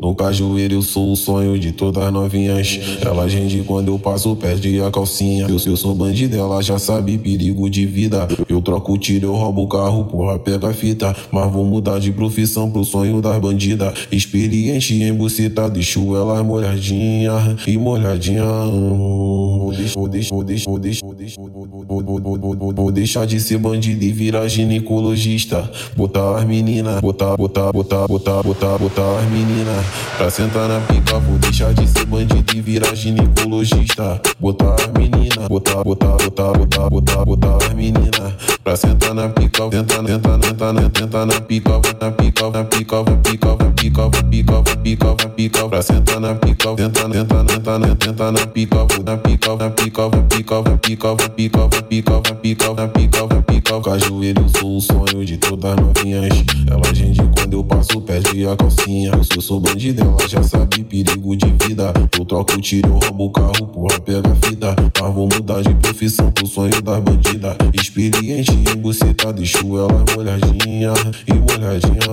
No, cajueiro eu sou o sonho de todas novinhas. Ela rende quando eu passo, perde a calcinha. Eu, eu sou bandido, ela já sabe perigo de vida. Eu troco tiro, eu roubo o carro, porra, pega a fita. Mas vou mudar de profissão pro sonho das bandidas. Experiente em buceta, deixo ela molhadinha e molhadinha. Vou deixar, vou deixar, vou deixar, vou deixar, vou deixar, vou deixar de ser bandido e virar ginecologista. Botar as meninas, botar, botar, botar, botar, botar, botar as meninas pra sentar na pica. Vou deixar de ser bandido e virar ginecologista. Botar as meninas, botar, botar, botar, botar, botar, botar as meninas pra sentar na pica. Tenta, tenta, tenta, tenta na pica, na pica, na pica, na pica, na pica, na pica, na pica, na pica, pra sentar na pica. Tenta, tenta, tenta, tenta na pica, na pica, na pica, na pica, na pica, na pica, na pica, na pica, na na pica. Cajueiro, sou o sonho de todas novinhas. Ela rende quando eu passo, perde a calcinha. Eu sou, sou bandido, ela já sabe perigo de vida. Eu troco o tiro, eu roubo o carro, porra, pega a fita. Mas vou mudar de profissão pro sonho das bandidas. Experiente em buceta, deixo ela molhadinha e molhadinha.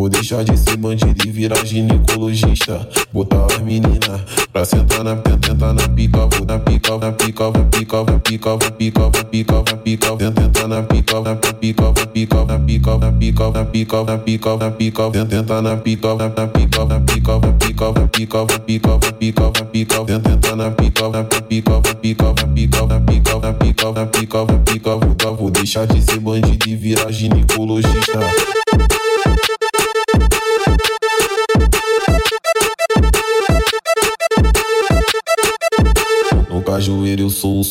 Vou deixar de ser bandido e virar ginecologista. Botar as meninas pra sentar na tentar na pica, vou na pica, na pica, na pica, na pica, na pica, na pica, na pica, tentar na pica, na pica, na pica, na pica, na pica, na pica, na pica, na pica, tentar na pica, na pica, na pica, na pica, na pica, na pica, na pica, na pica, tentar na pica, na pica, na pica, na pica, na pica, na pica, na pica, na pica, vou deixar de ser bandido e virar ginecologista.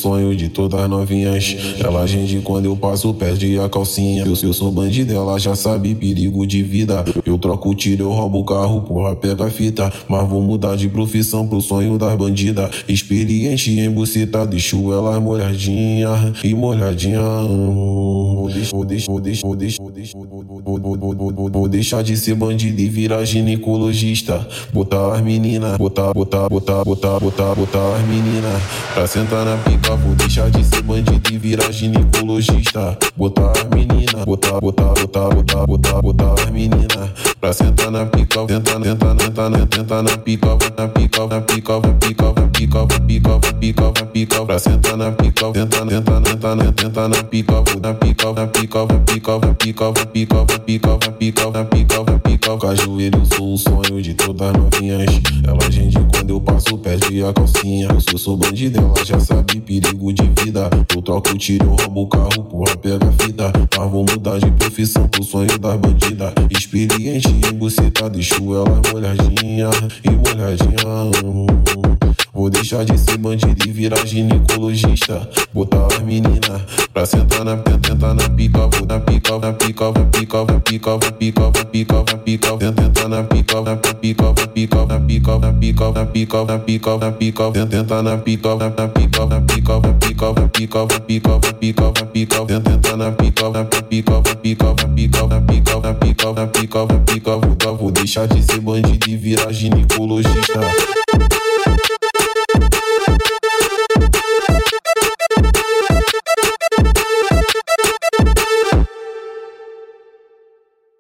Sonho de todas novinhas. Ela rende quando eu passo, perde a calcinha. Eu, eu sou bandido, ela já sabe perigo de vida. Eu troco o tiro, eu roubo o carro, porra, pega a fita. Mas vou mudar de profissão pro sonho das bandidas. Experiente em buceta, deixo ela molhadinha e molhadinha. Vou deixar, vou deixar, vou deixar, vou deixar, vou deixar, vou deixar de ser bandido e virar ginecologista. Botar as meninas, botar, botar, botar, botar, botar, botar as meninas pra sentar na pica. Vou deixar de ser bandido e virar ginecologista. Botar as meninas, botar, botar, botar, botar, botar, botar as meninas pra sentar na pica. Tenta, tenta, tenta, tenta na pica, na pica, na pica, na pica, na pica, na pica, na pica, na pica, pra sentar na pica. Tenta, tenta, tenta, tenta na pica, na pica, na pica, na pica, na pica, na pica, na pica, na pica, na pica, na pica. Cajueiro, sou o sonho de todas novinhas. Ela rende quando eu a calcinha. Eu sou bandido, ela já sabe perigo de vida. Eu troco tiro, eu roubo o carro, porra, pega a fita. Mas vou mudar de profissão pro sonho das bandidas. Experiente buceta, deixo ela molhadinha e molhadinha. Vou deixar de ser bandido e virar ginecologista. Botar as meninas pra sentar na tentar na pica, vou na pica, na pica, na pica, na pica, na pica, na pica, na pica, tentar na pica, na pica, na pica, na pica, na pica, na pica, na pica, na pica, tentar na pica, na pica, na pica, na pica, na pica, na pica, na pica, na pica, tentar na pica, na pica, na pica, na pica, na pica, na pica, na pica, na pica, vou deixar de ser bandido e virar ginecologista.